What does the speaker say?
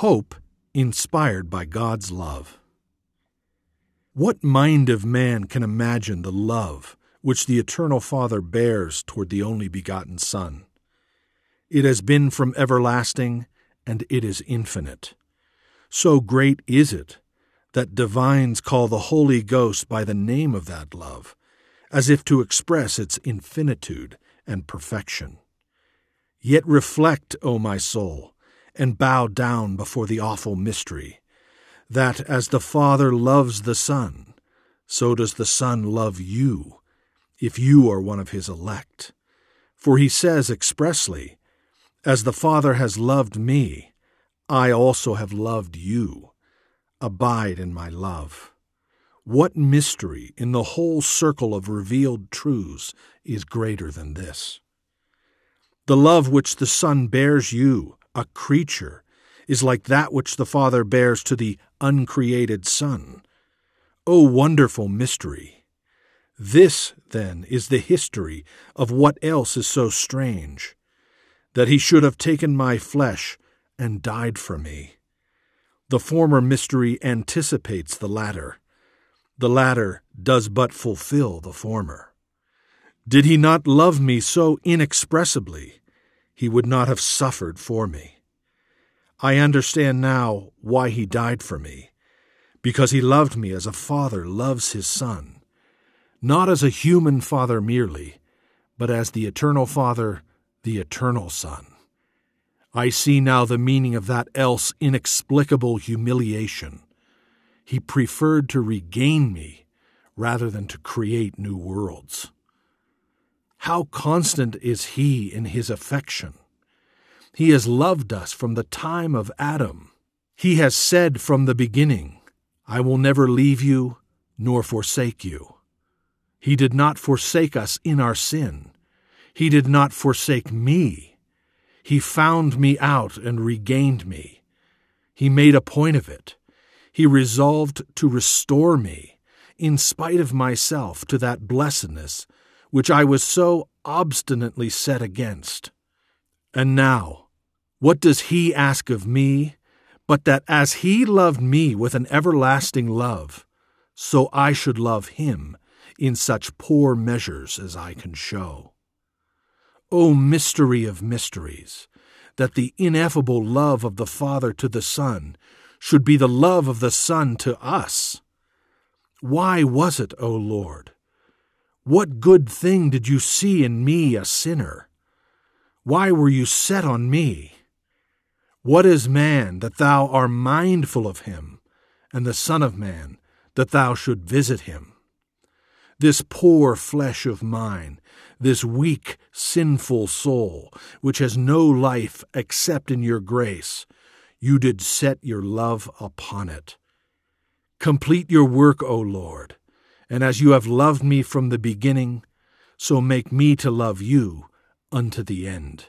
Hope inspired by God's love. What mind of man can imagine the love which the Eternal Father bears toward the only begotten Son? It has been from everlasting, and it is infinite. So great is it that divines call the Holy Ghost by the name of that love, as if to express its infinitude and perfection. Yet reflect, O my soul, and bow down before the awful mystery, that as the Father loves the Son, so does the Son love you, if you are one of his elect. For he says expressly, As the Father has loved me, I also have loved you. Abide in my love. What mystery in the whole circle of revealed truths is greater than this? The love which the Son bears you, a creature, is like that which the Father bears to the uncreated Son. O wonderful mystery! This, then, is the history of what else is so strange that he should have taken my flesh and died for me. The former mystery anticipates the latter. The latter does but fulfill the former. Did he not love me so inexpressibly, he would not have suffered for me. I understand now why he died for me, because he loved me as a father loves his son, not as a human father merely, but as the eternal Father, the eternal Son. I see now the meaning of that else inexplicable humiliation. He preferred to regain me rather than to create new worlds. How constant is He in His affection! He has loved us from the time of Adam. He has said from the beginning, I will never leave you nor forsake you. He did not forsake us in our sin. He did not forsake me. He found me out and regained me. He made a point of it. He resolved to restore me, in spite of myself, to that blessedness which I was so obstinately set against. And now, what does he ask of me but that as he loved me with an everlasting love, so I should love him in such poor measures as I can show? O mystery of mysteries, that the ineffable love of the Father to the Son should be the love of the Son to us! Why was it, O Lord? What good thing did you see in me, a sinner? Why were you set on me? What is man that thou art mindful of him, and the Son of Man that thou should visit him? This poor flesh of mine, this weak, sinful soul, which has no life except in your grace, you did set your love upon it. Complete your work, O Lord and as you have loved me from the beginning, so make me to love you unto the end.